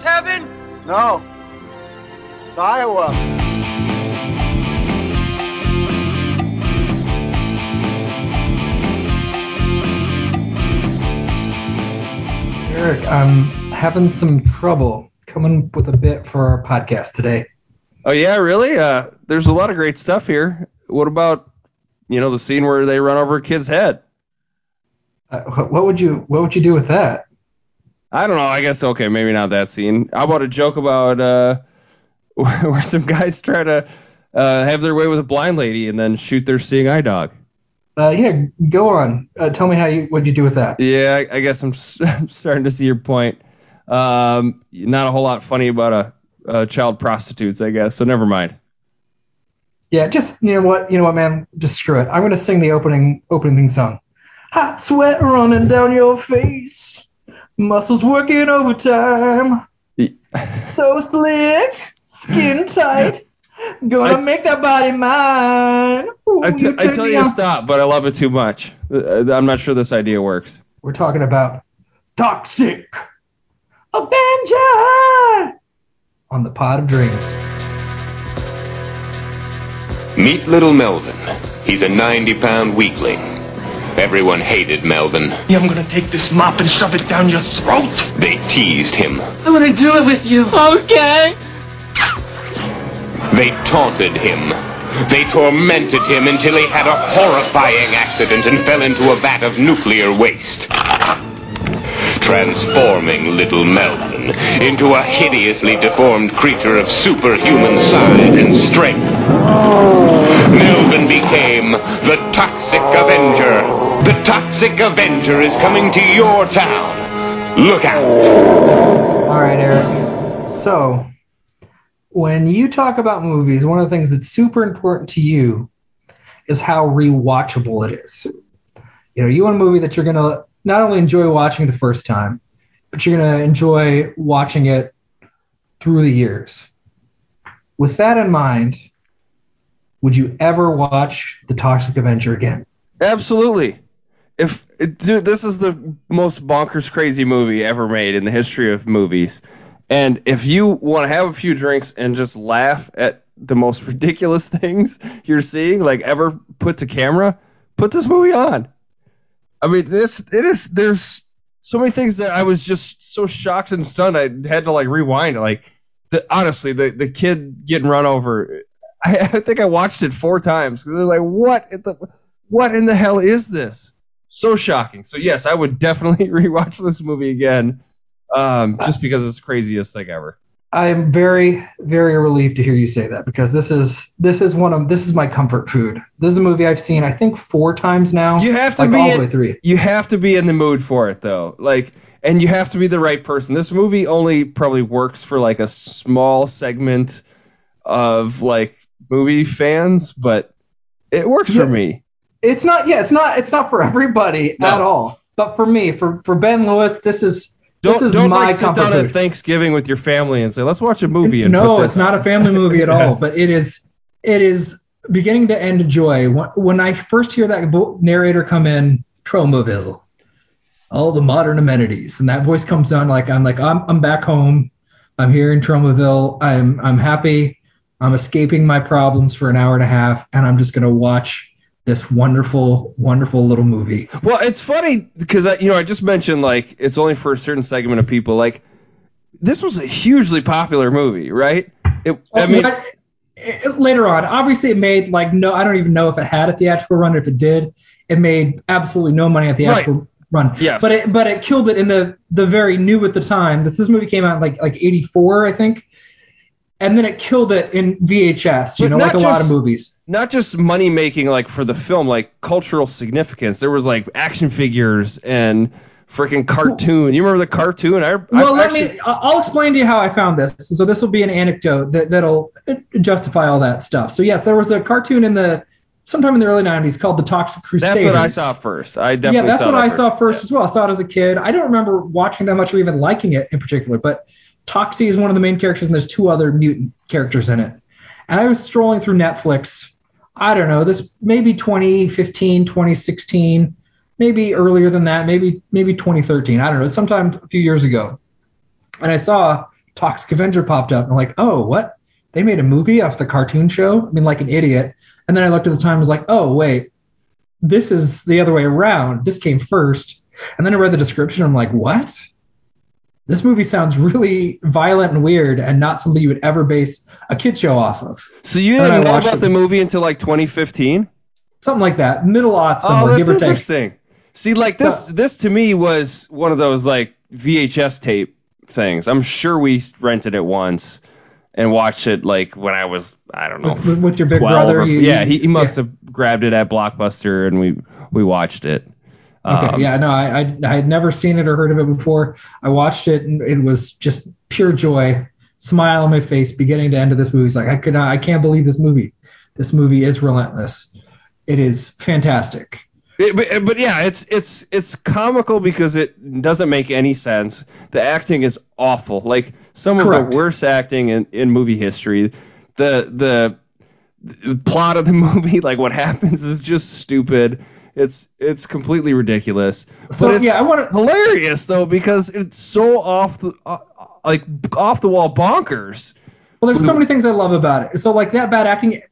this heaven? No. It's Iowa. Eric, I'm having some trouble coming with a bit for our podcast today. Oh yeah, really? Uh, there's a lot of great stuff here. What about, you know, the scene where they run over a kid's head? Uh, what would you What would you do with that? I don't know. I guess okay, maybe not that scene. How about a joke about uh, where some guys try to uh, have their way with a blind lady and then shoot their seeing eye dog? Uh, yeah, go on. Uh, tell me how you what you do with that. Yeah, I, I guess I'm, I'm starting to see your point. Um, not a whole lot funny about a, a child prostitutes, I guess. So never mind. Yeah, just you know what, you know what, man, just screw it. I'm gonna sing the opening opening thing song. Hot sweat running down your face, muscles working overtime. So slick, skin tight, gonna I- make that body mine. Ooh, I, t- I turn tell you to stop, but I love it too much. Uh, I'm not sure this idea works. We're talking about Toxic Avenger on the Pod of Dreams. Meet little Melvin. He's a 90 pound weakling. Everyone hated Melvin. I'm gonna take this mop and shove it down your throat. They teased him. I want to do it with you. Okay. They taunted him. They tormented him until he had a horrifying accident and fell into a vat of nuclear waste. Transforming little Melvin into a hideously deformed creature of superhuman size and strength. Oh. Melvin became the Toxic Avenger. The Toxic Avenger is coming to your town. Look out. All right, Eric. So, when you talk about movies, one of the things that's super important to you is how rewatchable it is. You know, you want a movie that you're going to not only enjoy watching the first time, but you're going to enjoy watching it through the years. With that in mind, would you ever watch The Toxic Avenger again? Absolutely. If dude, this is the most bonkers crazy movie ever made in the history of movies. And if you want to have a few drinks and just laugh at the most ridiculous things you're seeing, like ever put to camera, put this movie on. I mean, this it is. There's so many things that I was just so shocked and stunned. I had to like rewind. Like, the, honestly, the the kid getting run over. I, I think I watched it four times because was like, what? the what in the hell is this? So shocking. So yes, I would definitely rewatch this movie again, um, just because it's the craziest thing ever. I am very, very relieved to hear you say that because this is this is one of this is my comfort food. This is a movie I've seen I think four times now. You have to like be all in- the way through. You have to be in the mood for it though, like, and you have to be the right person. This movie only probably works for like a small segment of like movie fans, but it works for me. It's not yeah, it's not it's not for everybody No. at all. But for me, for for Ben Lewis, this is Don't this is don't my like sit down at Thanksgiving with your family and say, let's watch a movie. And no, it's not a family movie at all, but it is it is beginning to end joy. When, when I first hear that narrator come in, Tromaville, all the modern amenities, and that voice comes on like I'm like I'm I'm back home. I'm here in Tromaville. I'm I'm happy. I'm escaping my problems for an hour and a half, and I'm just gonna watch this wonderful, wonderful little movie. Well, it's funny because I, you know I just mentioned like it's only for a certain segment of people. Like this was a hugely popular movie, right? It, I oh, mean, But it- later on, obviously, it made like no. I don't even know if it had a theatrical run. If it did, it made absolutely no money at the Right. run. Yes. But it but it killed it in the the very new at the time. This this movie came out in like like '84, I think, and then it killed it in VHS. You But know, like a lot of movies. not just money making like for the film, like cultural significance. There was like action figures and freaking cartoon. You remember the cartoon? I, Well, I let actually, me. I'll explain to you how I found this. So this will be an anecdote that that'll justify all that stuff. So yes, there was a cartoon in the sometime in the early '90s called the Toxic Crusaders. That's what I saw first. I definitely yeah, that's what that I first. saw first as well. I saw it as a kid. I don't remember watching that much or even liking it in particular, but Toxie is one of the main characters, and there's two other mutant characters in it. And I was strolling through Netflix. I don't know, this maybe 2015, 2016, maybe earlier than that, maybe maybe 2013. I don't know, sometime a few years ago. And I saw Toxic Avenger popped up. And I'm like, oh, what? They made a movie off the cartoon show? I mean, like an idiot. And then I looked at the time and was like, oh, wait, this is the other way around. This came first. And then I read the description. I'm like, what? This movie sounds really violent and weird and not something you would ever base a kid show off of. So you didn't know about it. the movie until like 2015? Something like that. Middle aughts Oh, that's or take. interesting. See, like this, this to me was one of those like VHS tape things. I'm sure we rented it once and watched it like when I was, I don't know, With- with- with your big brother, or- you- yeah, he, he must yeah. have grabbed it at Blockbuster and we we watched it. Okay, Um, yeah, no, I, I I had never seen it or heard of it before. I watched it and it was just pure joy, smile on my face, beginning to end of this movie. It's like I could not, I can't believe this movie. This movie is relentless. It is fantastic. It- but, but yeah, it's it's it's comical because it doesn't make any sense. The acting is awful. Like some of the worst acting in, in movie history. The the the plot of the movie, like what happens, is just stupid. It's it's completely ridiculous. So, but it's yeah, I wanna- hilarious though because it's so off the uh, like off the wall bonkers. Well, there's so many things I love about it. So like that bad acting,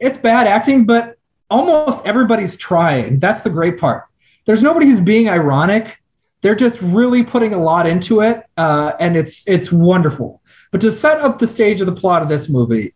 it's bad acting, but almost everybody's trying. That's the great part. There's nobody who's being ironic. They're just really putting a lot into it, uh, and it's it's wonderful. But to set up the stage of the plot of this movie,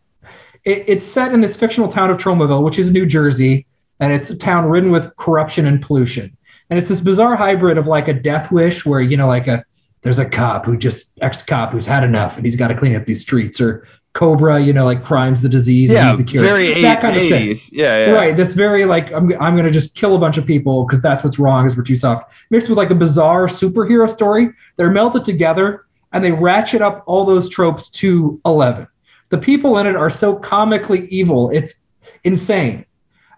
it, it's set in this fictional town of Tromaville, which is New Jersey, and it's a town ridden with corruption and pollution. And it's this bizarre hybrid of like a death wish, where you know, like a there's a cop who just ex cop who's had enough and he's got to clean up these streets, or Cobra, you know, like crimes the disease, Yeah, he's the cure, very that kind of stuff. 80s. Yeah, yeah. Right, this very like I'm I'm gonna just kill a bunch of people because that's what's wrong is we're too soft. Mixed with like a bizarre superhero story, they're melted together and they ratchet up all those tropes to eleven. The people in it are so comically evil, it's insane.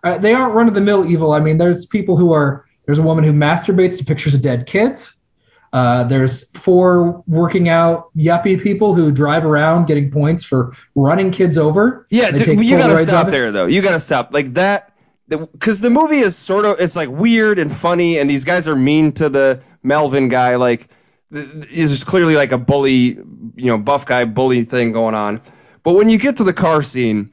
Uh, they aren't run of the mill evil. I mean, there's people who are there's a woman who masturbates to pictures of dead kids. Uh, there's four working out yuppie people who drive around getting points for running kids over. Yeah, dude, you gotta stop there though. You gotta stop like that because the movie is sort of it's like weird and funny, and these guys are mean to the Melvin guy. Like th- th- there's clearly like a bully, you know, buff guy bully thing going on. But when you get to the car scene,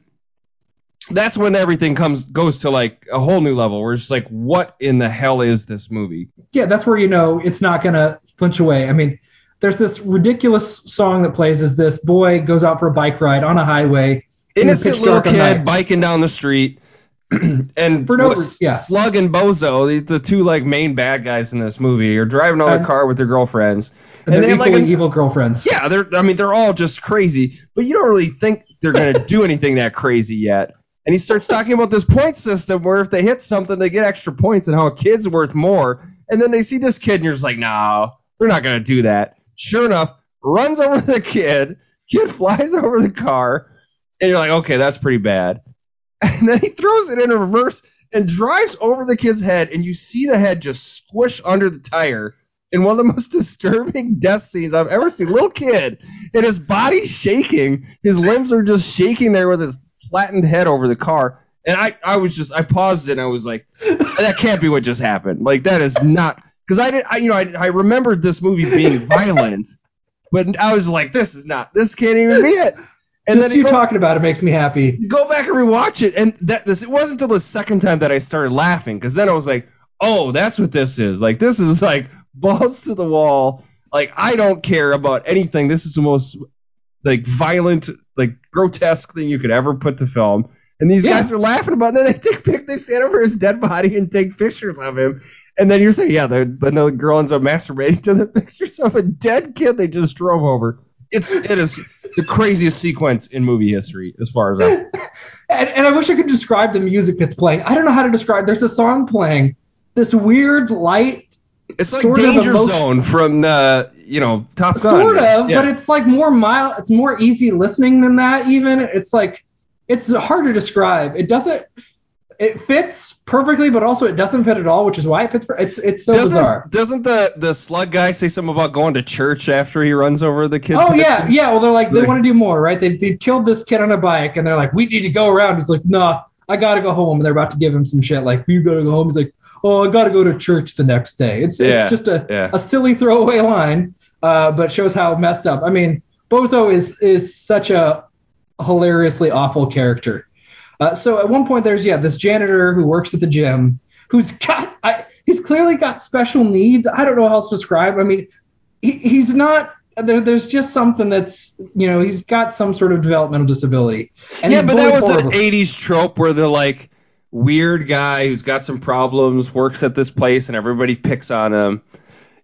that's when everything comes goes to like a whole new level. Where it's just like, what in the hell is this movie? yeah, that's where you know it's not gonna flinch away. I mean, there's this ridiculous song that plays as this boy goes out for a bike ride on a highway. Innocent little kid biking down the street. and For no yeah. Slug and Bozo, the, the two like main bad guys in this movie, are driving on a car with their girlfriends, And and they're they have like equally a, evil girlfriends. yeah, they're I mean they're all just crazy, but you don't really think they're gonna do anything that crazy yet. And he starts talking about this point system where if they hit something, they get extra points, and how a kid's worth more. And then they see this kid, and you're just like, no, they're not gonna do that. Sure enough, runs over the kid, kid flies over the car, and you're like, okay, that's pretty bad. And then he throws it in reverse and drives over the kid's head, and you see the head just squish under the tire in one of the most disturbing death scenes I've ever seen. Little kid, and his body's shaking, his limbs are just shaking there with his flattened head over the car. And I, I was just, I paused it and I was like, that can't be what just happened. Like that is not, because I did, I, you know, I, I remembered this movie being violent, but I was like, this is not, this can't even be it. And Just then you go, talking about it makes me happy. go back and rewatch it, and that this it wasn't until the second time that I started laughing, because then I was like, oh, that's what this is. Like this is like balls to the wall. Like I don't care about anything. This is the most like violent, like grotesque thing you could ever put to film. And these Yeah. guys are laughing about it. And then they take pic, they stand over his dead body and take pictures of him. And then you're saying, yeah, the then the girl ends up masturbating to the pictures of a dead kid they just drove over. It's it is the craziest sequence in movie history, as far as I'm. And, and I wish I could describe the music that's playing. I don't know how to describe. There's a song playing. This weird light, It's like Danger Zone from the you know Top Gun. sort of, Yeah. but it's like more mild. It's more easy listening than that. Even it's like it's hard to describe. It doesn't. It fits perfectly, but also it doesn't fit at all, which is why it fits. per- It's it's so bizarre. doesn't doesn't the the slug guy say something about going to church after he runs over the kids? Oh yeah, yeah. Well, they're like they want to do more, right? They've, they've killed this kid on a bike, and they're like, we need to go around. He's like, nah, I gotta go home. And they're about to give him some shit, like you gotta go home. He's like, oh, I gotta go to church the next day. It's Yeah, it's just a yeah. a silly throwaway line, uh, but shows how messed up. I mean, Bozo is is such a hilariously awful character. Uh, so at one point, there's yeah this janitor who works at the gym who's got I, he's clearly got special needs. I don't know how else to describe. I mean, he, he's not. There, there's just something that's you know he's got some sort of developmental disability. And yeah, but that bullied was an '80s trope where they're like weird guy who's got some problems works at this place and everybody picks on him.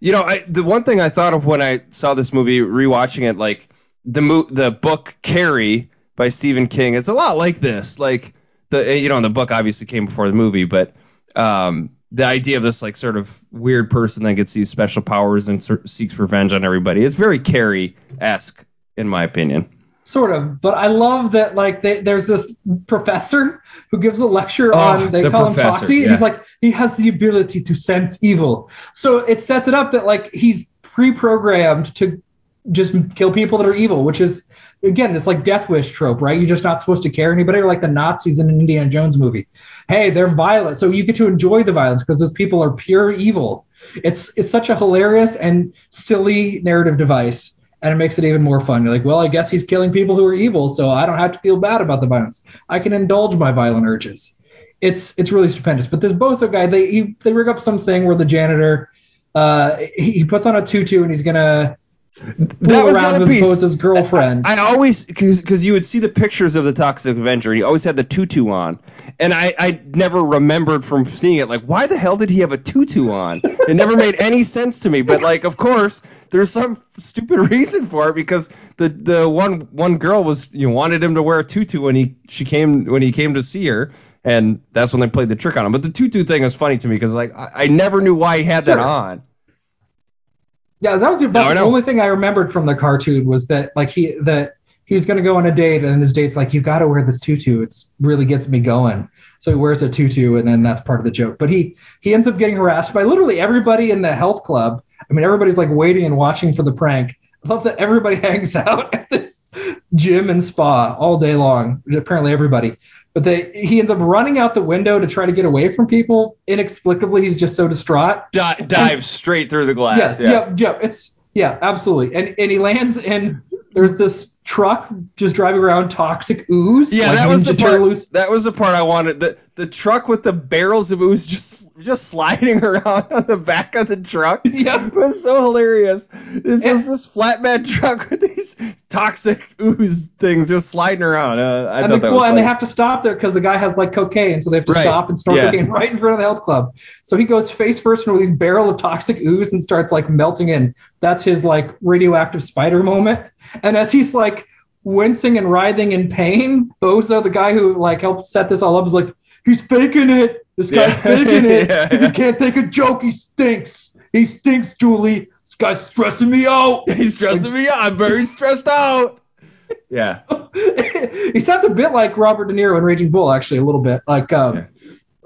You know, I, the one thing I thought of when I saw this movie, rewatching it, like the mo- the book Carrie by Stephen King, it's a lot like this. Like the you know, the book obviously came before the movie, but um, the idea of this like sort of weird person that gets these special powers and sort seeks revenge on everybody, it's very Carrie esque in my opinion. Sort of, but I love that like they, there's this professor who gives a lecture Oh, on they the call him Toxie, yeah. he's like he has the ability to sense evil. So it sets it up that like he's pre-programmed to just kill people that are evil, which is again this like death wish trope, right? You're just not supposed to care anybody, or like the Nazis in an Indiana Jones movie. Hey, they're violent, so you get to enjoy the violence because those people are pure evil. It's it's such a hilarious and silly narrative device, and it makes it even more fun. You're like, well, I guess he's killing people who are evil, so I don't have to feel bad about the violence. I can indulge my violent urges. It's it's really stupendous. But this Bozo guy, they he, they rig up something where the janitor, uh, he, he puts on a tutu and he's gonna That was around the other with piece. Bozo's girlfriend. I always because you would see the pictures of the Toxic Avenger. He always had the tutu on, and I I never remembered from seeing it like why the hell did he have a tutu on? It never made any sense to me. But like of course there's some stupid reason for it because the the one one girl was you know, wanted him to wear a tutu when he she came when he came to see her. And that's when they played the trick on him. But the tutu thing was funny to me because like I, I never knew why he had that Sure. on. Yeah, that was the, about the only thing I remembered from the cartoon was that like he that he was gonna go on a date and his date's like, you got to wear this tutu. It's really gets me going. So he wears a tutu and then that's part of the joke. But he he ends up getting harassed by literally everybody in the health club. I mean, everybody's like waiting and watching for the prank. I love that everybody hangs out at this gym and spa all day long. Apparently everybody. But they he ends up running out the window to try to get away from people. Inexplicably, he's just so distraught. Di- dive straight through the glass. Yes, yeah. yep, yep. It's yeah, absolutely. And and he lands in there's this truck just driving around toxic ooze. Yeah, like that was the part. That was the part I wanted. The the truck with the barrels of ooze just just sliding around on the back of the truck. Yeah. It was so hilarious. It's just this flatbed truck with these toxic ooze things just sliding around. Uh, I And, thought they, that well, was and they have to stop there because the guy has like cocaine, so they have to Right. stop and snort Yeah. cocaine right in front of the health club. So he goes face first into these barrel of toxic ooze and starts like melting in. That's his like radioactive spider moment. And as he's like wincing and writhing in pain, Bozo, the guy who like helped set this all up, is like, he's faking it. This guy's Yeah. faking it. Yeah, if he can't take a joke, he stinks. He stinks, Julie. This guy's stressing me out. He's stressing me out. I'm very stressed out. Yeah. he sounds a bit like Robert De Niro in Raging Bull, actually, a little bit. Like, um, Yeah.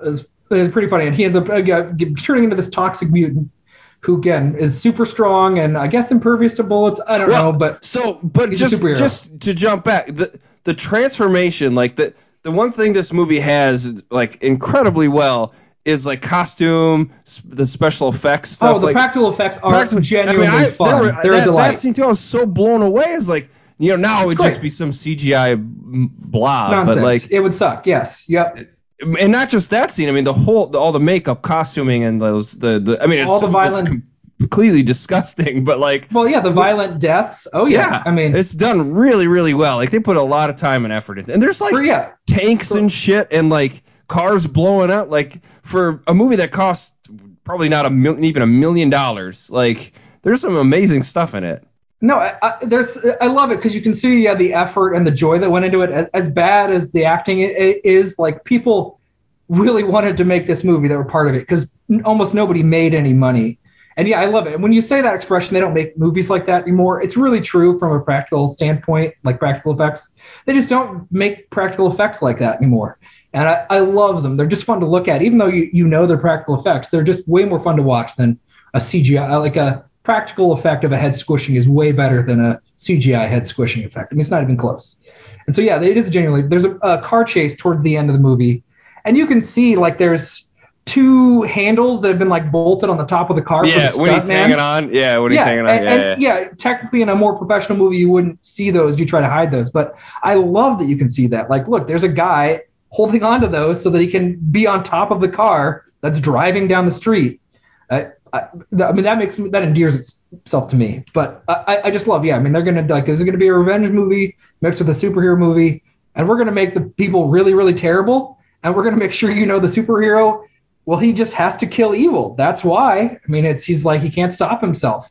it's, it's pretty funny. And he ends up uh, turning into this toxic mutant who, again, is super strong and I guess impervious to bullets. I don't Well, know, but so but just just to jump back the the transformation like the the one thing this movie has like incredibly well is like costume the special effects oh, stuff oh, the like, practical effects are practical- genuinely I mean, I- fun. were- They're that, a delight. that scene too I was so blown away it's like you know now it would It's just be some CGI blob Nonsense. but like it would suck. Yes. Yep. And not just that scene I mean the whole the, all the makeup costuming and those the, the I mean it's, All the violent- completely disgusting but like Well, yeah, the violent deaths. Oh yeah. yeah, I mean, it's done really, really well. Like they put a lot of time and effort into, it and there's like for, yeah. tanks and shit and like cars blowing up. Like for a movie that costs probably not a million, even a million dollars. Like there's some amazing stuff in it. No, I, I, there's I love it because you can see yeah the effort and the joy that went into it. As, as bad as the acting is, like people really wanted to make this movie that were part of it because almost nobody made any money. And yeah, I love it. And when you say that expression, they don't make movies like that anymore. It's really true from a practical standpoint, like practical effects. They just don't make practical effects like that anymore. And I, I love them. They're just fun to look at, even though you, you know they're practical effects. They're just way more fun to watch than a CGI. Like a practical effect of a head squishing is way better than a CGI head squishing effect. I mean, it's not even close. And so yeah, it is genuinely. There's a, a car chase towards the end of the movie, and you can see like there's two handles that have been like bolted on the top of the car. Yeah, the when he's stuntman. hanging on. Yeah, when he's hanging on. and, yeah, and, yeah. yeah, technically in a more professional movie you wouldn't see those. You try to hide those, but I love that you can see that. Like, look, there's a guy holding onto those so that he can be on top of the car that's driving down the street. Uh, I, I mean, that makes that endears itself to me. But I, I just love, yeah. I mean, they're gonna like this is gonna be a revenge movie mixed with a superhero movie, and we're gonna make the people really, really terrible, and we're gonna make sure you know the superhero. Well, he just has to kill evil. That's why. I mean, it's he's like he can't stop himself.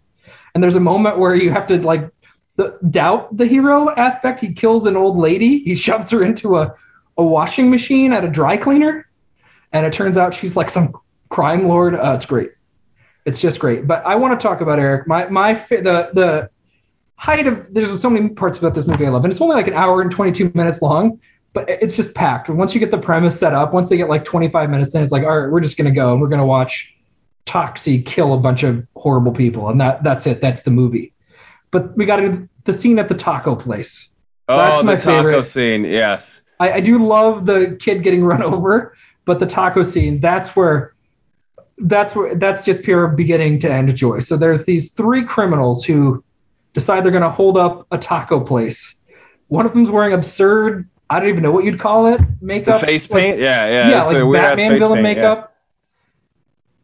And there's a moment where you have to like the, doubt the hero aspect. He kills an old lady. He shoves her into a a washing machine at a dry cleaner, and it turns out she's like some crime lord. Uh, it's great. It's just great. But I want to talk about Eric. My my the the height of there's so many parts about this movie I love, and it's only like an hour and 22 minutes long, but it's just packed. Once you get the premise set up, once they get like 25 minutes in, it's like all right, we're just gonna go and we're gonna watch Toxie kill a bunch of horrible people, and that that's it. That's the movie. But we got to the scene at the taco place. oh, that's the my taco favorite. scene. Yes. I, I do love the kid getting run over, but the taco scene, that's where that's where that's just pure beginning to end joy. So there's these three criminals who decide they're gonna hold up a taco place. One of them's wearing absurd, I don't even know what you'd call it, The makeup. face like- paint. Yeah, yeah. yeah, like a Batman villain paint, yeah. makeup.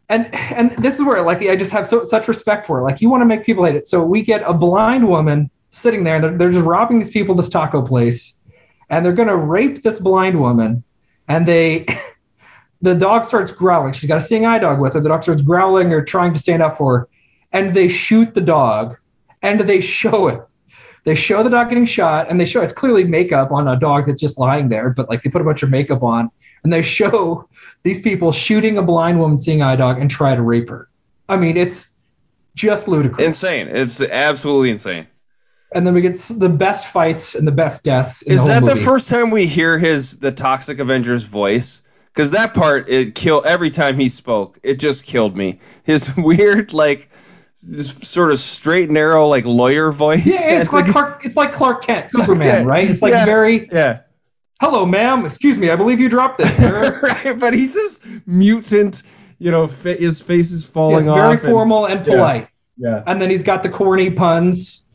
And and this is where like I just have so such respect for it. Like you want to make people hate it. So we get a blind woman sitting there and they're, they're just robbing these people this taco place and they're gonna rape this blind woman and they the dog starts growling. She's got a seeing eye dog with her. The dog starts growling or trying to stand up for her. And they shoot the dog and they show it. They show the dog getting shot and they show it's clearly makeup on a dog that's just lying there, but like they put a bunch of makeup on and they show these people shooting a blind woman seeing eye dog and try to rape her. I mean, it's just ludicrous. Insane. It's absolutely insane. and then we get the best fights and the best deaths. In Is the that the first time we hear his the Toxic Avengers voice? Because that part it killed every time he spoke. It just killed me. His weird like this sort of straight and narrow like lawyer voice. Yeah, it's like Clark. It's like Clark Kent, Superman, Yeah, right? It's like yeah, very. yeah. Hello, ma'am. Excuse me. I believe you dropped this. right, but he's this mutant. You know, fa- his face is falling It's off. very and- formal and yeah. polite. Yeah. And then he's got the corny puns.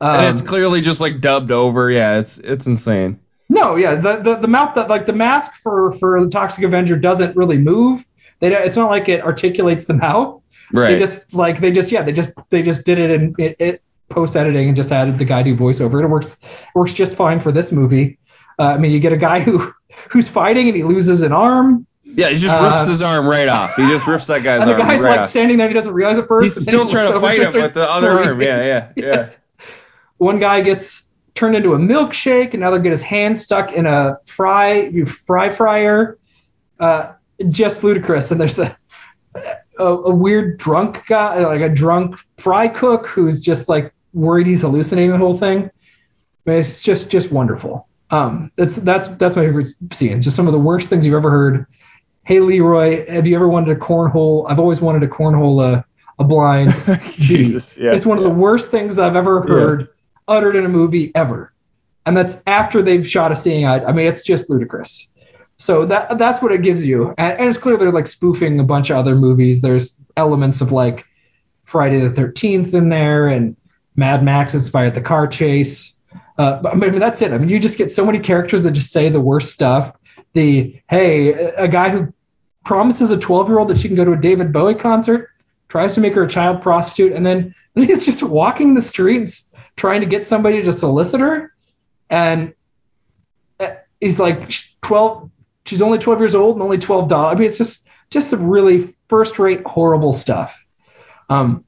Um, and it's clearly just like dubbed over. Yeah, it's it's insane. No, yeah, the, the the mouth that like the mask for for the Toxic Avenger doesn't really move. They don't, it's not like it articulates the mouth. Right. They just like they just yeah they just they just did it in it, it post editing and just added the guy do voiceover. It works works just fine for this movie. Uh, I mean, you get a guy who who's fighting and he loses an arm, yeah, he just uh, rips his arm right off. He just rips that guy's and the arm guy's right like off. standing there and he doesn't realize it first. He's still trying to fight him with the other arm. Yeah, yeah, yeah. One guy gets turned into a milkshake. Another get his hand stuck in a fry you fry fryer. Uh, just ludicrous. And there's a, a a weird drunk guy, like a drunk fry cook, who's just like worried he's hallucinating the whole thing. But it's just just wonderful. Um, that's that's that's my favorite scene. Just some of the worst things you've ever heard. Hey Leroy, have you ever wanted a cornhole? I've always wanted a cornhole a, a blind Jesus, yeah, it's one of the worst things I've ever heard uttered in a movie ever. And that's after they've shot a seeing eye. I mean, it's just ludicrous. So that that's what it gives you. And, and it's clear they're like spoofing a bunch of other movies. There's elements of like Friday the 13th in there, and Mad Max inspired the car chase. Uh, but I mean, that's it. I mean, you just get so many characters that just say the worst stuff. The hey, a a guy who promises a 12 year old that she can go to a David Bowie concert, tries to make her a child prostitute, and then he's just walking the streets trying to get somebody to solicit her. And uh, he's like 12, she's only 12 years old and only 12 dollars. I mean, it's just, just some really first rate, horrible stuff. Um,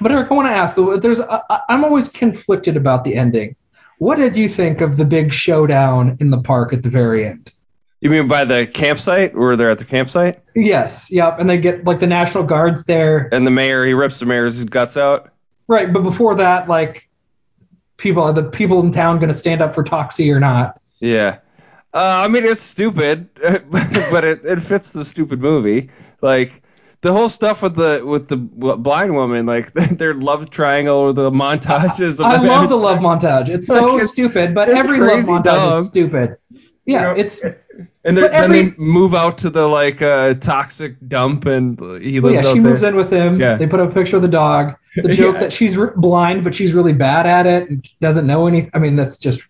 but Eric, I want to ask, there's, I- I'm always conflicted about the ending. What did you think of the big showdown in the park at the very end? You mean by the campsite, where they're at the campsite, Yes, yep, and they get like the National Guards there, and the mayor he rips the mayor's guts out? right? But before that, like, people are the people in town going to stand up for Toxie or not? Yeah. Uh, I mean, it's stupid, but it, it fits the stupid movie. Like the whole stuff with the with the blind woman, like their love triangle or the montages. Of I them, love the it's- love montage. It's so Like, it's- stupid, but it's stupid. Every love montage dumb. is stupid. Yeah, You know, it's And they're- then they move out to the like uh, toxic dump, and he Well, lives yeah, out she there. moves in with him. Yeah. They put up a picture of the dog. The joke Yeah. that she's re- blind, but she's really bad at it and doesn't know anything. I mean, that's just.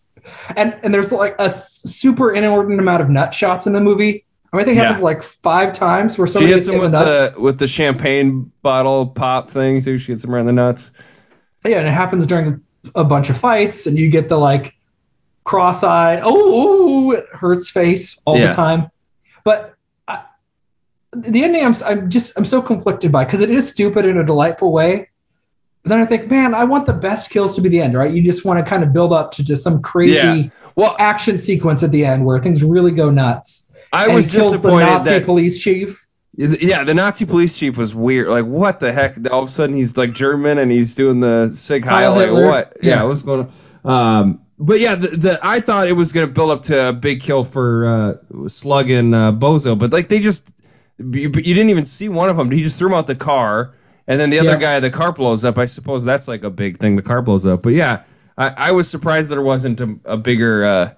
And and there's like a super inordinate amount of nut shots in the movie. I mean, I think it Yeah. happens like five times where She somebody hits gets him the with nuts. the with the champagne bottle pop thing too. She hits him around the nuts. Yeah, and it happens during a bunch of fights, and you get the like cross-eyed, oh, it hurts face all Yeah. the time. But I, the ending, I'm, I'm just I'm so conflicted by because it is stupid in a delightful way. Then I think, man, I want the best kills to be the end, right? You just want to kind of build up to just some crazy Yeah. Well, action sequence at the end where things really go nuts. I And was disappointed the Nazi that police chief. yeah, the Nazi police chief was weird. Like, what the heck? All of a sudden, he's like German and he's doing the Sig. Heil Like, what? Yeah, Yeah. what's going on? Um, but yeah, the, the I thought it was gonna build up to a big kill for uh, Slug and uh, Bozo, but like they just you, you didn't even see one of them. He just threw him out the car, and then the other Yeah. guy, the car blows up. I suppose that's like a big thing. The car blows up. But yeah, I, I was surprised there wasn't a, a bigger uh,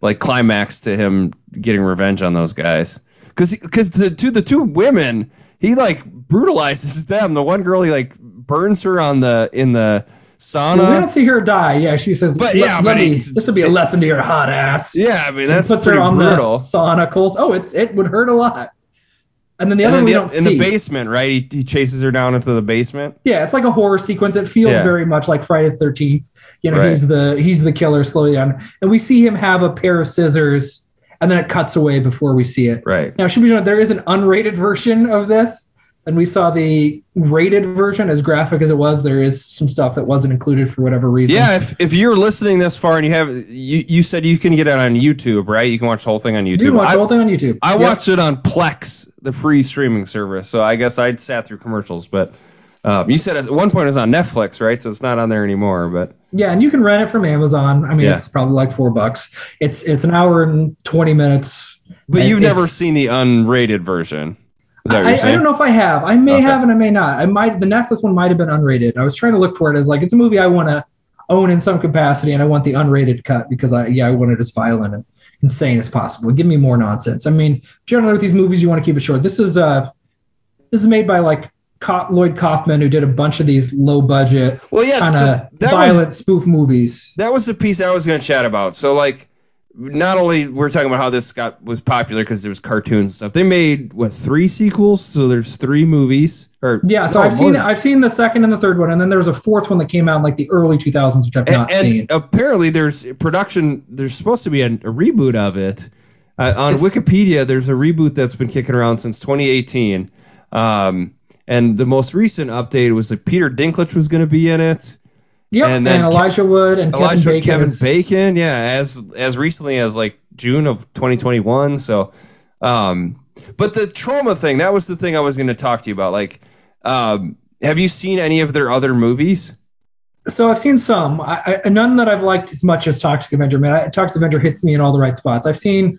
like climax to him getting revenge on those guys. Because because to, to the two women, he like brutalizes them. The one girl, he like burns her on the in the sauna. we don't see her die. Yeah, she says, But yeah, but me- this would be a lesson to your hot ass." yeah, I mean and that's puts pretty her on brutal. the sauna coals. Oh, it's it would hurt a lot. And then the and other then one we the- don't in see. the basement, right? He, he chases her down into the basement. yeah, it's like a horror sequence. It feels Yeah. very much like Friday the Thirteenth. You know, Right. he's the he's the killer slowly on, and we see him have a pair of scissors, and then it cuts away before we see it. Right. Now, should be there is an unrated version of this, and we saw the rated version. As graphic as it was, there is some stuff that wasn't included for whatever reason. Yeah, if, if you're listening this far and you have you, you said you can get it on YouTube, right? You can watch the whole thing on YouTube. you can watch I, the whole thing on YouTube. I Yep. watched it on Plex, the free streaming service. So I guess I'd sat through commercials, but um, you said at one point it was on Netflix, right? So it's not on there anymore. But Yeah, and you can rent it from Amazon. I mean, Yeah. it's probably like four bucks. It's it's an hour and twenty minutes. but you've never seen the unrated version. Is that what I. I don't know if I have. I may Okay. have and I may not. I might. The Netflix one might have been unrated. I was trying to look for it as like it's a movie I want to own in some capacity, and I want the unrated cut because I yeah I want it as violent and insane as possible. Give me more nonsense. I mean, generally with these movies you want to keep it short. This is uh this is made by like Co- Lloyd Kaufman who did a bunch of these low budget Well, yeah, kind of that violent was spoof movies. that was the piece I was going to chat about. So like, not only we're talking about how this got was popular because there was cartoons and stuff. They made what three sequels? So there's three movies. Or Yeah, so I've seen than- I've seen the second and the third one, and then there was a fourth one that came out in like the early 2000s, which I've and, not and seen. apparently there's production. There's supposed to be a, a reboot of it. Uh, on It's- Wikipedia, there's a reboot that's been kicking around since 2018. Um, and the most recent update was that Peter Dinklage was going to be in it. Yep, and and, then Ke- Elijah Wood and Elijah Kevin Bacon. Kevin is- Bacon, yeah, as as recently as like June of 2021. So, um, but the Troma thing, that was the thing I was going to talk to you about. Like, um, have you seen any of their other movies? So I've seen some, I, I, none that I've liked as much as Toxic Avenger. Man, I, Toxic Avenger hits me in all the right spots. I've seen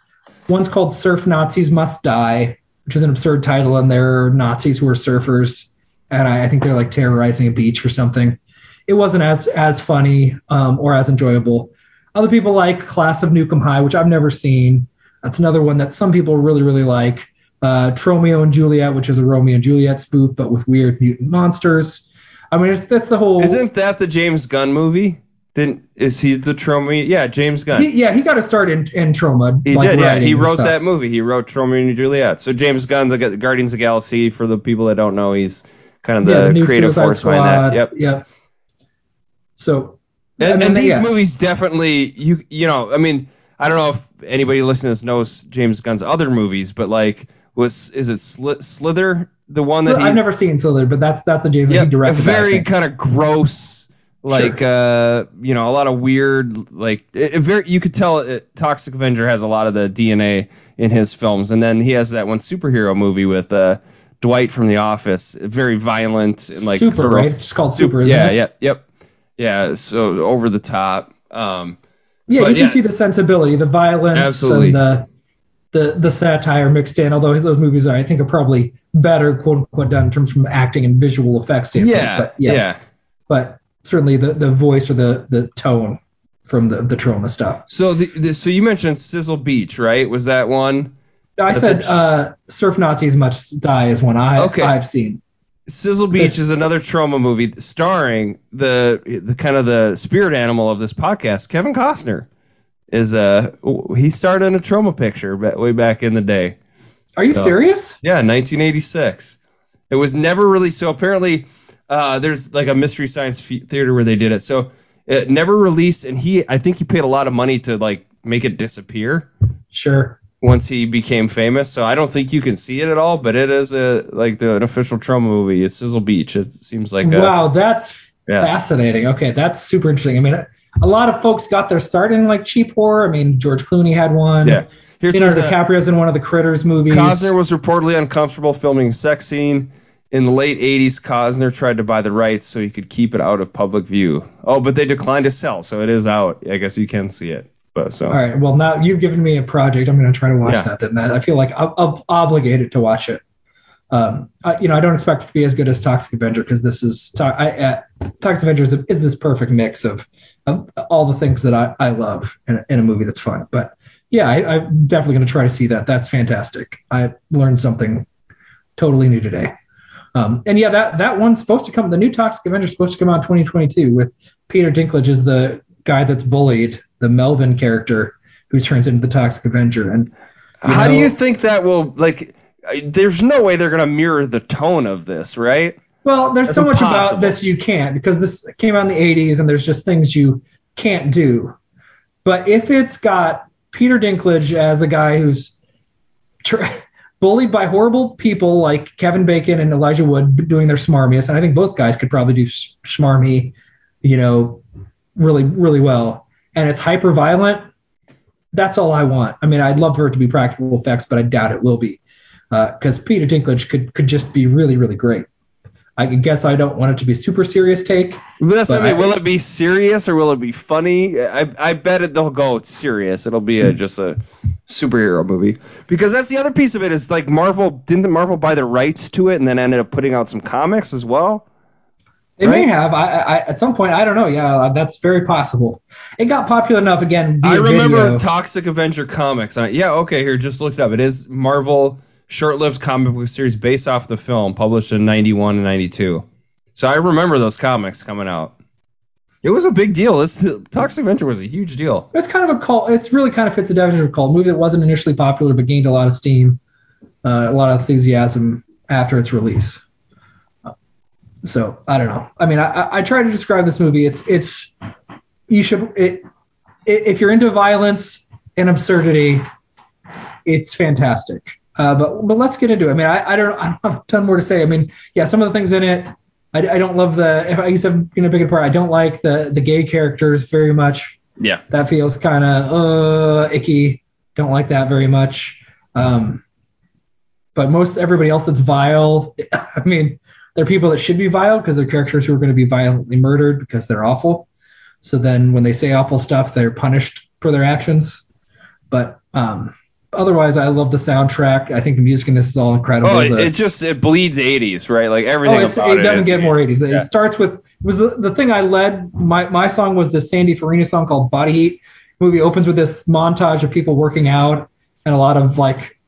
one's called Surf Nazis Must Die, which is an absurd title, and they're Nazis who are surfers, and I, I think they're like terrorizing a beach or something. It wasn't as as funny um, or as enjoyable. Other people like Class of Nuke 'Em High, which I've never seen. That's another one that some people really really like. Uh, Tromeo and Juliet, which is a Romeo and Juliet spoof, but with weird mutant monsters. I mean, it's, that's the whole. Isn't that the James Gunn movie? Didn't is he the Troma? Yeah, James Gunn. He, yeah, he got a start in, in Troma. He like did, yeah. He wrote that movie. He wrote Romeo and Juliet. So James Gunn, the Guardians of the Galaxy, for the people that don't know, he's kind of Yeah, the, creative force behind that. Yep. Yep. So, And, I mean, and these yeah. movies definitely, you you know, I mean, I don't know if anybody listening to this knows James Gunn's other movies, but like, was is it Sli- Slither the one that he? I've never seen Slither, but that's that's a James Yep, he directed. very kind of gross, like uh, you know, a lot of weird, like it, it very. You could tell it, Toxic Avenger has a lot of the DNA in his films, and then he has that one superhero movie with uh, Dwight from The Office, very violent and like Super, sort of- right? It's called Super, isn't yeah, it? yeah, yep, yeah. So over the top. Um, yeah, you can yeah. see the sensibility, the violence, Absolutely. and the the the satire mixed in. Although those movies are, I think, are probably better, quote unquote, done in terms from acting and visual effects standpoint. yeah, but, yeah, But certainly the the voice or the the tone from the the Troma stuff. So the, the so you mentioned Sizzle Beach, right? Was that one? I That's said a- uh, Surf Nazis Must Die is one I Okay. I've seen. Sizzle Beach is another Troma movie starring the the kind of the spirit animal of this podcast, Kevin Costner. Is uh he starred in a Troma picture way back in the day. Are you So- serious? Yeah, 1986. It was never really so apparently uh, there's like a mystery science theater where they did it. So it never released, and he I think he paid a lot of money to like make it disappear Sure. Once he became famous. So I don't think you can see it at all, but it is a like the an official Troma movie. It's Sizzle Beach. It seems like a, wow, that's Yeah. fascinating. Okay, that's super interesting. I mean, a lot of folks got their start in like cheap horror. I mean, George Clooney had one. Yeah. Here it Leonardo uh, DiCaprio's in one of the Critters movies. Costner was reportedly uncomfortable filming a sex scene. In the late 80s, Costner tried to buy the rights so he could keep it out of public view. Oh, but they declined to sell, so it is out. I guess you can see it. But so All right. Well, now you've given me a project. I'm going to try to watch Yeah. that. Then Matt. I feel like I'm, I'm obligated to watch it. Um, I, you know, I don't expect it to be as good as Toxic Avenger because this is to- I, uh, Toxic Avenger is, is this perfect mix of, of all the things that I, I love in a, in a movie that's fun. But yeah, I, I'm definitely going to try to see that. That's fantastic. I learned something totally new today. Um, and yeah, that that one's supposed to come. The new Toxic Avenger is supposed to come out in 2022 with Peter Dinklage as the guy that's bullied, the Melvin character who turns into the Toxic Avenger. And how do you think that will like? There's no way they're gonna mirror the tone of this, right? well, there's That's so much impossible. about this you can't because this came out in the 80s and there's just things you can't do. But if it's got Peter Dinklage as the guy who's tr- bullied by horrible people like Kevin Bacon and Elijah Wood doing their smarmiest, and I think both guys could probably do s- smarmy, you know, really, really well. And it's hyper violent. That's all I want. I mean, I'd love for it to be practical effects, but I doubt it will be uh, because Peter Dinklage could could just be really, really great. I guess I don't want it to be a super serious take. That's I mean. I- Will it be serious or will it be funny? I, I bet it they'll go serious. It'll be a, just a superhero movie because that's the other piece of it is like Marvel didn't Marvel buy the rights to it and then ended up putting out some comics as well. They may have. I, I, at some point, I don't know. Yeah, that's very possible. It got popular enough again. I remember video. Toxic Avenger comics. I, yeah, okay, here just looked it up. It is Marvel short-lived comic book series based off the film, published in '91 and '92. So I remember those comics coming out. It was a big deal. This Toxic Avenger was a huge deal. It's kind of a cult. It's really kind of fits the definition of a cult movie that wasn't initially popular but gained a lot of steam, uh, a lot of enthusiasm after its release. So I don't know. I mean, I, I, I try to describe this movie. It's it's you should it, if you're into violence and absurdity, it's fantastic. Uh, but but let's get into it. I mean, I, I don't I don't have a ton more to say. I mean, yeah, some of the things in it, I, I don't love the. If I guess I'm gonna pick it apart. I don't like the the gay characters very much Yeah. that feels kind of uh, icky. Don't like that very much. Um, but most everybody else that's vile, I mean, they're people that should be vile because they're characters who are going to be violently murdered because they're awful. So then when they say awful stuff, they're punished for their actions. But um, otherwise, I love the soundtrack. I think the music in this is all incredible. Oh, it, The- it just it bleeds '80s, right? Like everything Oh, about it it. doesn't get more 80s. It Yeah. starts with it was the, the thing I led. My my song was the Sandy Farina song called Body Heat. The movie opens with this montage of people working out and a lot of like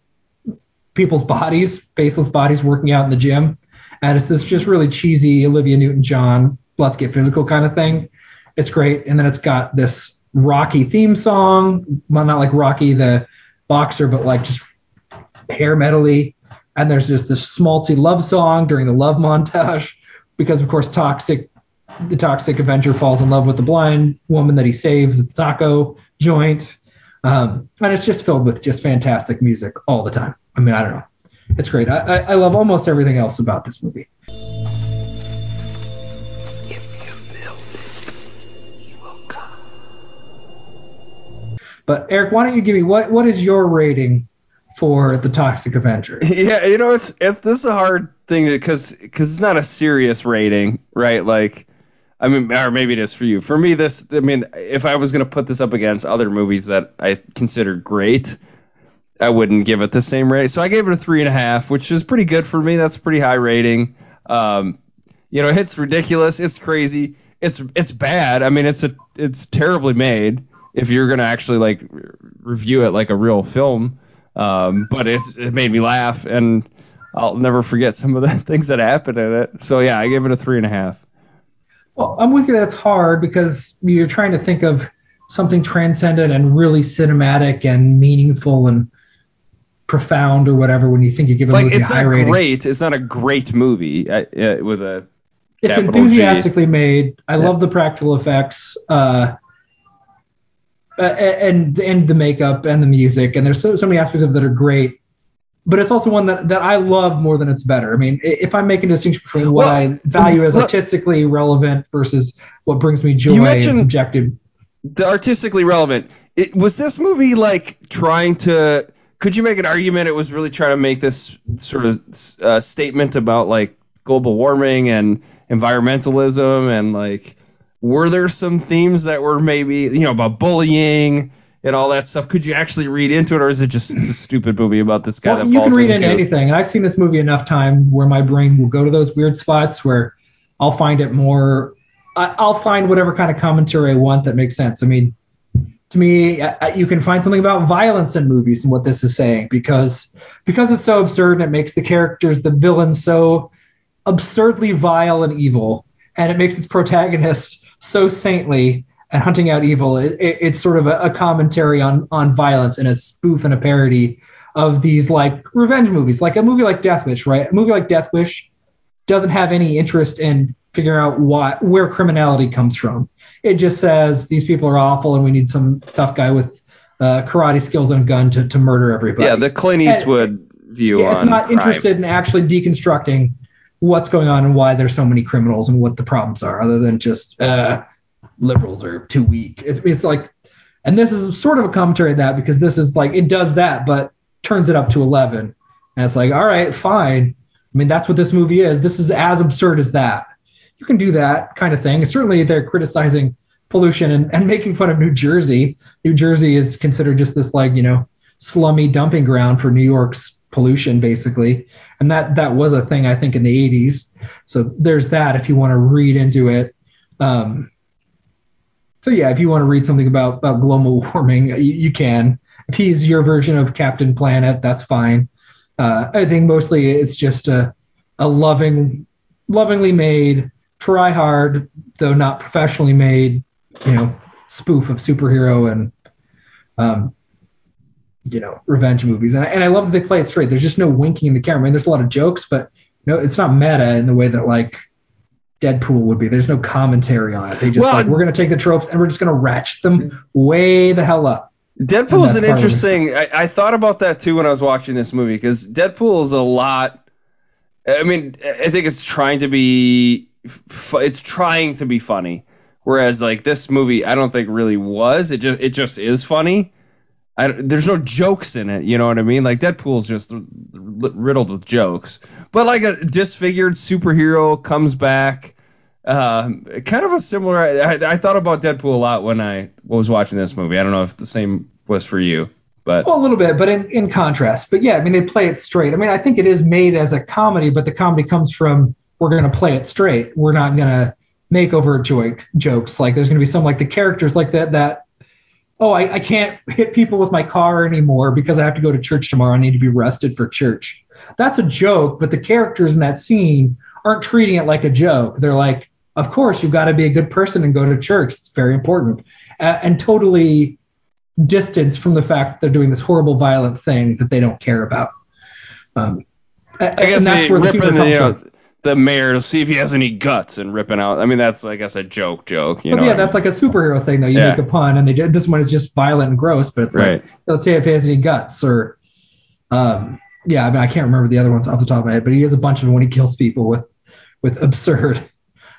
people's bodies, faceless bodies working out in the gym. And it's this just really cheesy Olivia Newton-John, let's get physical kind of thing. It's great. And then it's got this Rocky theme song, well, not like Rocky the boxer, but like just hair metally. And there's just this smalty love song during the love montage because of course Toxic the Toxic Avenger falls in love with the blind woman that he saves at the taco joint. Um, and it's just filled with just fantastic music all the time. I mean, I don't know. It's great. I, I, I love almost everything else about this movie. But Eric, why don't you give me what what is your rating for the Toxic Avenger? Yeah, you know, it's it's this is a hard thing because because it's not a serious rating, right? Like, I mean, or maybe it is for you. For me, this, I mean, if I was gonna put this up against other movies that I consider great, I wouldn't give it the same rate. So I gave it a three and a half, which is pretty good for me. That's pretty high rating. Um, you know, it's ridiculous. It's crazy. it's it's bad. I mean, it's a it's terribly made if you're gonna actually like re- review it like a real film. Um, but it's it made me laugh, and I'll never forget some of the things that happened in it. So yeah, I give it a three and a half. Well, I'm with you. That's hard because you're trying to think of something transcendent and really cinematic and meaningful and profound or whatever when you think you give a Like movie it's a high not rating. great. It's not a great movie uh, uh, with a It's capital G. enthusiastically made. I Yeah. love the practical effects. Uh, uh, and and the makeup and the music and there's so, so many aspects of it that are great but it's also one that, that I love more than it's better. I mean, if I'm making a distinction between what Well, I value as look- artistically relevant versus what brings me joy You and mentioned- subjective, the artistically relevant. It, was this movie like trying to? Could you make an argument it was really trying to make this sort of uh, statement about like global warming and environmentalism and like were there some themes that were maybe you know about bullying and all that stuff? Could you actually read into it, or is it just a stupid movie about this guy well, that you falls can read into? anything. I've seen this movie enough time where my brain will go to those weird spots where I'll find it more. I, I'll find whatever kind of commentary I want that makes sense. I mean, to me, I- you can find something about violence in movies and what this is saying because because it's so absurd and it makes the characters, the villains, so absurdly vile and evil, and it makes its protagonist so saintly and hunting out evil. It, it, it's sort of a, a commentary on on violence and a spoof and a parody of these like revenge movies, like a movie like Death Wish, right? A movie like Death Wish doesn't have any interest in figuring out why where criminality comes from. It just says these people are awful and we need some tough guy with uh, karate skills and a gun to, to murder everybody. yeah, the Clint Eastwood view Yeah, it's not crime. interested in actually deconstructing what's going on and why there's so many criminals and what the problems are, other than just uh, liberals are too weak. It's, it's like, and this is sort of a commentary on that because this is like it does that, but turns it up to 11, and it's like, all right, fine. I mean, that's what this movie is. This is as absurd as that. You can do that kind of thing. Certainly, they're criticizing pollution and, and making fun of New Jersey. New Jersey is considered just this like you know slummy dumping ground for New York's pollution, basically. And that that was a thing I think in the 80s. So there's that if you want to read into it. Um, so yeah, if you want to read something about about global warming, you, you can. If he's your version of Captain Planet, that's fine. Uh, I think mostly it's just a a loving, lovingly made, try hard though not professionally made, you know, spoof of superhero and um, you know, revenge movies. And I, and I love that they play it straight. There's just no winking in the camera. I mean, there's a lot of jokes, but no, it's not meta in the way that like Deadpool would be. There's no commentary on it. They just Well, like we're gonna take the tropes and we're just gonna ratchet them way the hell up. Deadpool is an part of it. interesting. I, I thought about that too when I was watching this movie because Deadpool is a lot. I mean, I think it's trying to be. It's trying to be funny, whereas like this movie, I don't think really was. It just it just is funny. I, there's no jokes in it. You know what I mean? Like Deadpool's just riddled with jokes. But like a disfigured superhero comes back. Um, kind of a similar. I, I thought about Deadpool a lot when I was watching this movie. I don't know if the same was for you, but Well, a little bit, but in, in contrast. But yeah, I mean, they play it straight. I mean, I think it is made as a comedy, but the comedy comes from we're going to play it straight. We're not going to make over jokes. Jokes like there's going to be some like the characters like that that oh I, I can't hit people with my car anymore because I have to go to church tomorrow. I need to be rested for church. That's a joke, but the characters in that scene aren't treating it like a joke. They're like, of course you've got to be a good person and go to church. It's very important, uh, and totally distance from the fact that they're doing this horrible, violent thing that they don't care about. Um, I guess that's where the humor the, comes know, from. The mayor to see if he has any guts and ripping out. I mean, that's I guess a joke, joke. You But know, yeah, what I that's like a superhero thing though. You Yeah. make a pun, and they did this one is just violent and gross, but it's Right. like let's say if he has any guts or, um, yeah, I mean I can't remember the other ones off the top of my head, but he has a bunch of them when he kills people with with absurd,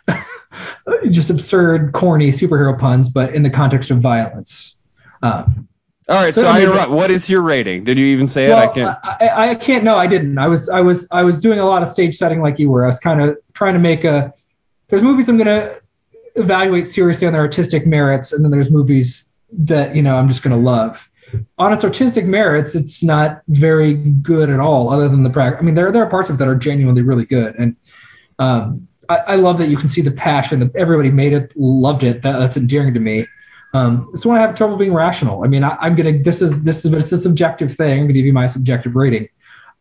just absurd, corny superhero puns, but in the context of violence. Um, All right, so I I mean- interrupt. What is your rating? Did you even say it? I can't. I, I, I can't. No, I didn't. I was I was I was doing a lot of stage setting like you were. I was kind of trying to make a. There's movies I'm gonna evaluate seriously on their artistic merits, and then there's movies that you know I'm just gonna love. On its artistic merits, it's not very good at all. Other than the practice, I mean, there there are parts of it that are genuinely really good, and um, I, I love that you can see the passion that everybody made it, loved it. That, that's endearing to me. Um, it's when I have trouble being rational. I mean, I, I'm gonna. This is this is, but it's a subjective thing. I'm gonna give you my subjective rating.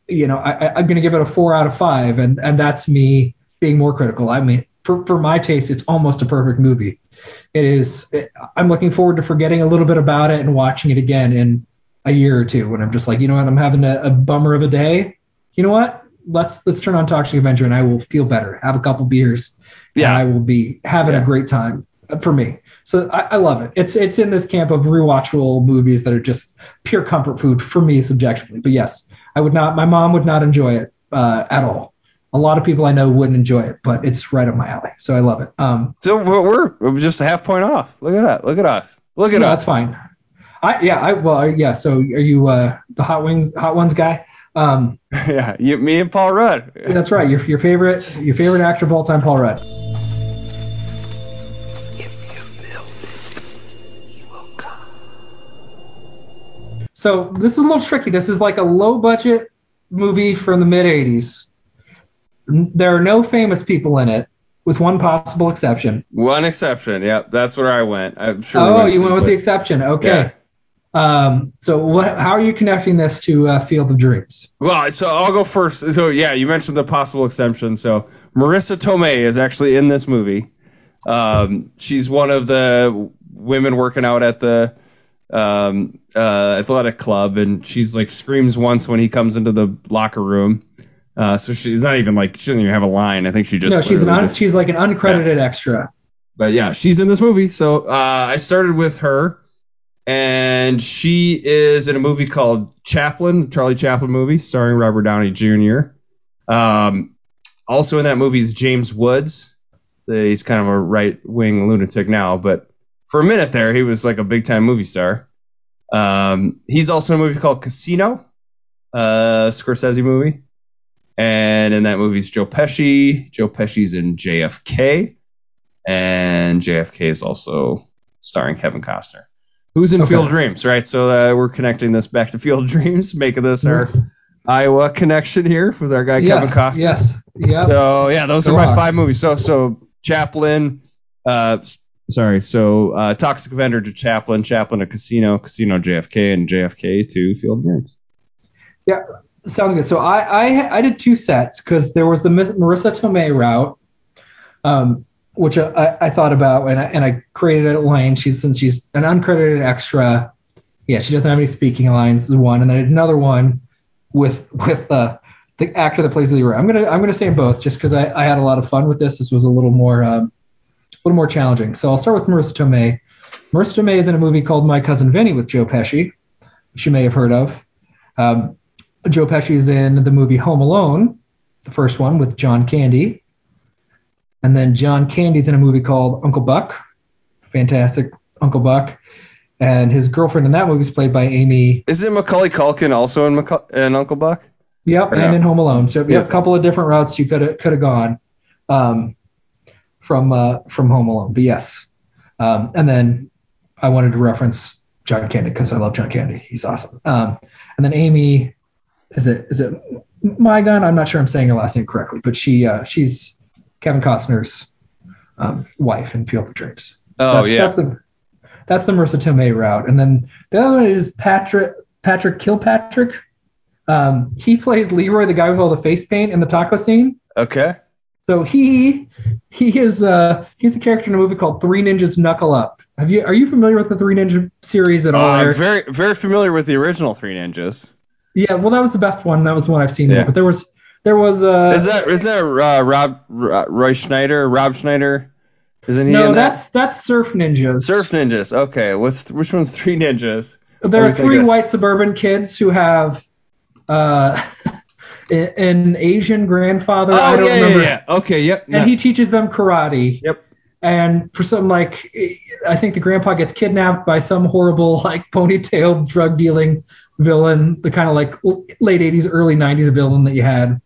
You know, I, I'm gonna give it a four out of five, and and that's me being more critical. I mean, for for my taste, it's almost a perfect movie. It is. I'm looking forward to forgetting a little bit about it and watching it again in a year or two when I'm just like, you know what, I'm having a, a bummer of a day. You know what? Let's let's turn on Toxic Avenger and I will feel better. Have a couple beers. Yeah. And I will be having Yeah. a great time for me. So I, I love it. It's it's in this camp of rewatchable movies that are just pure comfort food for me subjectively. But yes, I would not. My mom would not enjoy it uh, at all. A lot of people I know wouldn't enjoy it, but it's right up my alley. So I love it. Um, So we're, we're just a half point off. Look at that. Look at us. Look at no, us. that's fine. I yeah. I well yeah. So are you uh, the hot wings hot ones guy? Um, yeah, you, me and Paul Rudd. that's right. Your your favorite your favorite actor of all time, Paul Rudd. So this is a little tricky. This is like a low budget movie from the mid '80s. There are no famous people in it, with one possible exception. One exception. Yep, that's where I went. I'm sure. oh, you went with the exception. Okay. Yeah. Um, so what? How are you connecting this to uh, Field of Dreams? Well, so I'll go first. So yeah, you mentioned the possible exception. So Marisa Tomei is actually in this movie. Um, she's one of the women working out at the um, uh, athletic club, and she's like screams once when he comes into the locker room. Uh, so she's not even like she doesn't even have a line. I think she just no, she's an un- just- she's like an uncredited extra. but yeah, she's in this movie. So uh, I started with her, and she is in a movie called Chaplin, Charlie Chaplin movie, starring Robert Downey Jr. Um, also in that movie is James Woods. He's kind of a right wing lunatic now, but for a minute there, he was like a big time movie star. Um, he's also in a movie called Casino, uh, Scorsese movie. And in that movie is Joe Pesci. Joe Pesci's in JFK and JFK is also starring Kevin Costner, who's in Okay. Field of Dreams, right? So uh, we're connecting this back to Field of Dreams, making this our Iowa connection here with our guy Kevin Costner. yes, yeah. So yeah, those The are my five movies. So so Chaplin, uh, sorry, so uh, Toxic Avenger to Chaplin, Chaplin to Casino, Casino JFK, and JFK to Field of Dreams. yeah, sounds good. So I I, I did two sets because there was the Miss Marisa Tomei route, um, which I, I thought about and I, and I created a lane. She's since she's an uncredited extra. Yeah, she doesn't have any speaking lines. Is one, and then another one with with uh, the actor that plays Leroy. I'm gonna I'm gonna say both just because I, I had a lot of fun with this. This was a little more um, little more challenging. So I'll start with Marisa Tomei. Marisa Tomei is in a movie called My Cousin Vinny with Joe Pesci, which you may have heard of. Um, Joe Pesci is in the movie Home Alone, the first one with John Candy. And then John Candy's in a movie called Uncle Buck, fantastic Uncle Buck. And his girlfriend in that movie is played by Amy Isn't Macaulay Culkin also in, Maca- in Uncle Buck? Yep, Or and no? in Home Alone. So we have a couple of different routes you could have could have gone um, from uh, from Home Alone. But yes, um, and then I wanted to reference John Candy because I love John Candy. He's awesome. Um, and then Amy, is it is it Madigan? I'm not sure I'm saying her last name correctly, but she uh, she's Kevin Costner's um, wife in Field of Dreams. Oh that's, yeah. that's the that's the Marisa Tomei route, and then the other one is Patrick Patrick Kilpatrick. Um, he plays Leroy, the guy with all the face paint in the taco scene. okay. So he he is uh he's a character in a movie called Three Ninjas Knuckle Up. Have you are you familiar with the Three Ninja series at Uh, all? I'm very very familiar with the original Three Ninjas. yeah, well that was the best one. That was the one I've seen. Yeah. But there was there was uh Is that is that uh, Rob Ro- Roy Schneider? Rob Schneider? Isn't he no in that? that's that's Surf Ninjas. Surf Ninjas. Okay, what's which one's Three Ninjas? There are three white suburban kids who have uh an Asian grandfather. Oh I don't yeah, remember. yeah, yeah. Okay, yep. and he teaches them karate. Yep. And for some like, I think the grandpa gets kidnapped by some horrible like ponytailed drug dealing villain, the kind of like late 80s, early 90s villain that you had.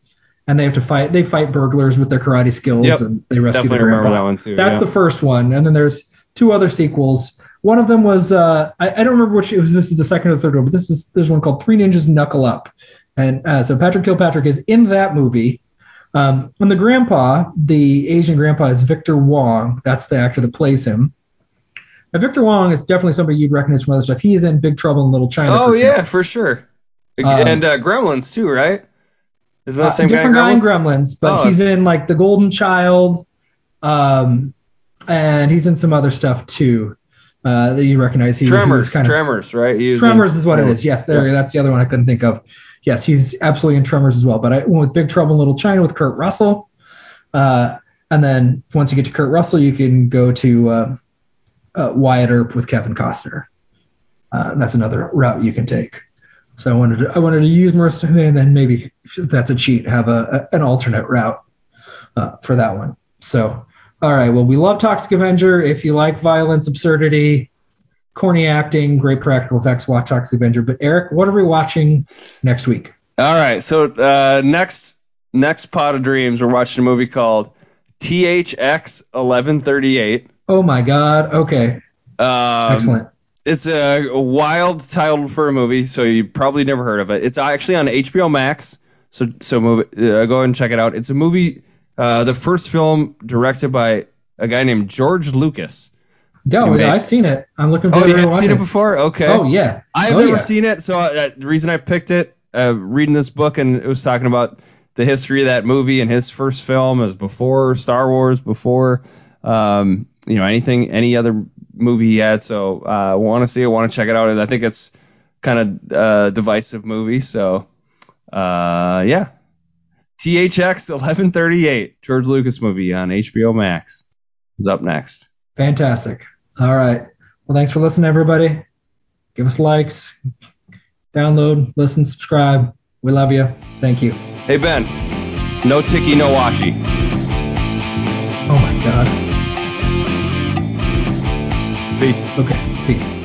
And they have to fight. They fight burglars with their karate skills, Yep. and they rescue Definitely the remember that one too. That's yeah. the first one, and then there's two other sequels. One of them was uh, I, I don't remember which it was. This is the second or third one, but this is there's one called Three Ninjas Knuckle Up, and uh, so Patrick Kilpatrick is in that movie Um, and the grandpa, the Asian grandpa, is Victor Wong. That's the actor that plays him. Now, Victor Wong is definitely somebody you'd recognize from other stuff. He is in Big Trouble in Little China. Oh for yeah, for sure. Um, and uh, Gremlins too, right? Isn't that Uh, the same different guy? in in Gremlins? Gremlins, but Oh. he's in like The Golden Child, um, and he's in some other stuff too uh, that you recognize. He, he Tremors, kind of, Tremors, right? He was in- Tremors is what it is. Yes, there. That's the other one I couldn't think of. Yes, he's absolutely in Tremors as well. But I went with Big Trouble in Little China with Kurt Russell. Uh, and then once you get to Kurt Russell, you can go to uh, uh, Wyatt Earp with Kevin Costner. Uh, that's another route you can take. So I wanted to, I wanted to use Marisa Tomei and then maybe that's a cheat, have a, a an alternate route uh, for that one. So all right, well we love Toxic Avenger. If you like violence, absurdity, corny acting, great practical effects, watch Toxic Avenger. But Eric, what are we watching next week? All right, so uh, next next Pod of Dreams, we're watching a movie called THX 1138. Oh my God. Okay. Um, Excellent. It's a, a wild title for a movie, so you probably never heard of it. It's actually on HBO Max, so so movie, uh, go ahead and check it out. It's a movie, uh, the first film directed by a guy named George Lucas. No, I've seen it. I'm looking forward Oh, forward you to have watching seen it before? Okay. Oh yeah. I've oh, never yeah. seen it, so uh, the reason I picked it, uh, reading this book, and it was talking about the history of that movie and his first film is before Star Wars, before um, you know anything, any other movie he had. So uh, want to see it, want to check it out, and I think it's kind of uh, divisive movie. So uh, yeah, THX 1138, George Lucas movie on HBO Max is up next. Fantastic. All right. Well, thanks for listening, everybody. Give us likes, download, listen, subscribe. We love you. Thank you. Hey Ben, no ticky, no washi. Oh my God. Peace. Okay. Peace.